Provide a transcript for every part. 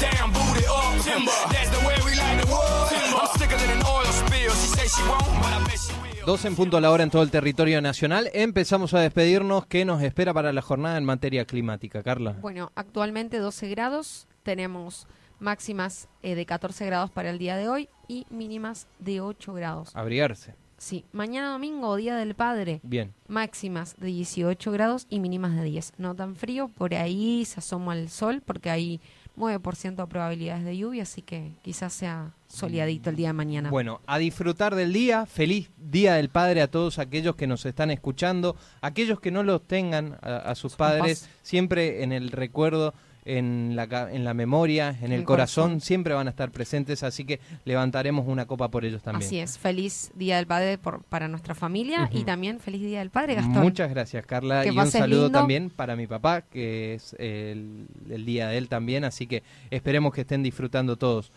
down, boot it up. Timber, that's the way we like the wood. I'm sicker than an oil spill. She say she won't, but I bet she will. Dos en punto a la hora en todo el territorio nacional. Empezamos a despedirnos. ¿Qué nos espera para la jornada en materia climática, Carla? Bueno, actualmente 12 grados, tenemos máximas eh, de 14 grados para el día de hoy y mínimas de 8 grados. Abrigarse. Sí, mañana domingo, Día del Padre, Bien. máximas de 18 grados y mínimas de 10. No tan frío, por ahí se asoma el sol porque hay 9% de probabilidades de lluvia, así que quizás sea soleadito el día de mañana. Bueno, a disfrutar del día. Feliz Día del Padre a todos aquellos que nos están escuchando. Aquellos que no los tengan a, a sus padres, siempre en el recuerdo, en la, en la memoria, en el, el corazón, corazón. siempre van a estar presentes. Así que levantaremos una copa por ellos también. Así es, feliz Día del Padre por, para nuestra familia y también feliz Día del Padre, Gastón. Muchas gracias, Carla. Que y un saludo lindo. también para mi papá, que es el, el día de él también. Así que esperemos que estén disfrutando todos.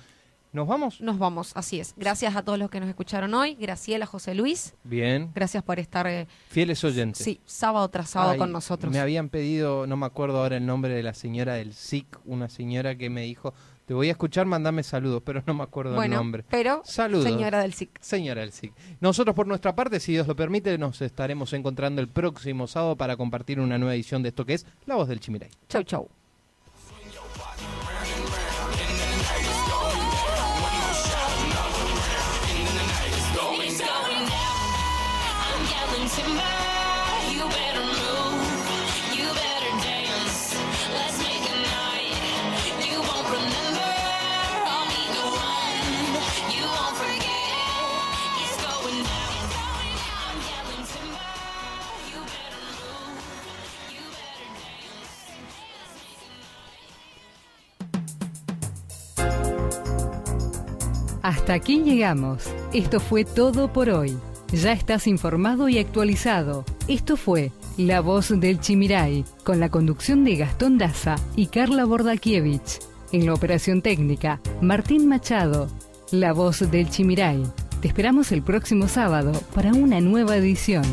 ¿Nos vamos? Nos vamos, así es. Gracias a todos los que nos escucharon hoy. Graciela, José Luis. Bien. Gracias por estar, eh, Fieles oyentes. sí, sábado tras sábado Ay, con nosotros. Me habían pedido, no me acuerdo ahora el nombre de la señora del SIC, una señora que me dijo, te voy a escuchar, mandame saludos, pero no me acuerdo bueno, el nombre. pero Saludos. señora del SIC. Señora del SIC. Nosotros por nuestra parte, si Dios lo permite, nos estaremos encontrando el próximo sábado para compartir una nueva edición de esto que es La Voz del Chimiray. Chau, chau. Hasta aquí llegamos. Esto fue todo por hoy. Ya estás informado y actualizado. Esto fue La Voz del Chimiray, con la conducción de Gastón Daza y Carla Bordakiewicz. En la operación técnica, Martín Machado. La Voz del Chimiray. Te esperamos el próximo sábado para una nueva edición.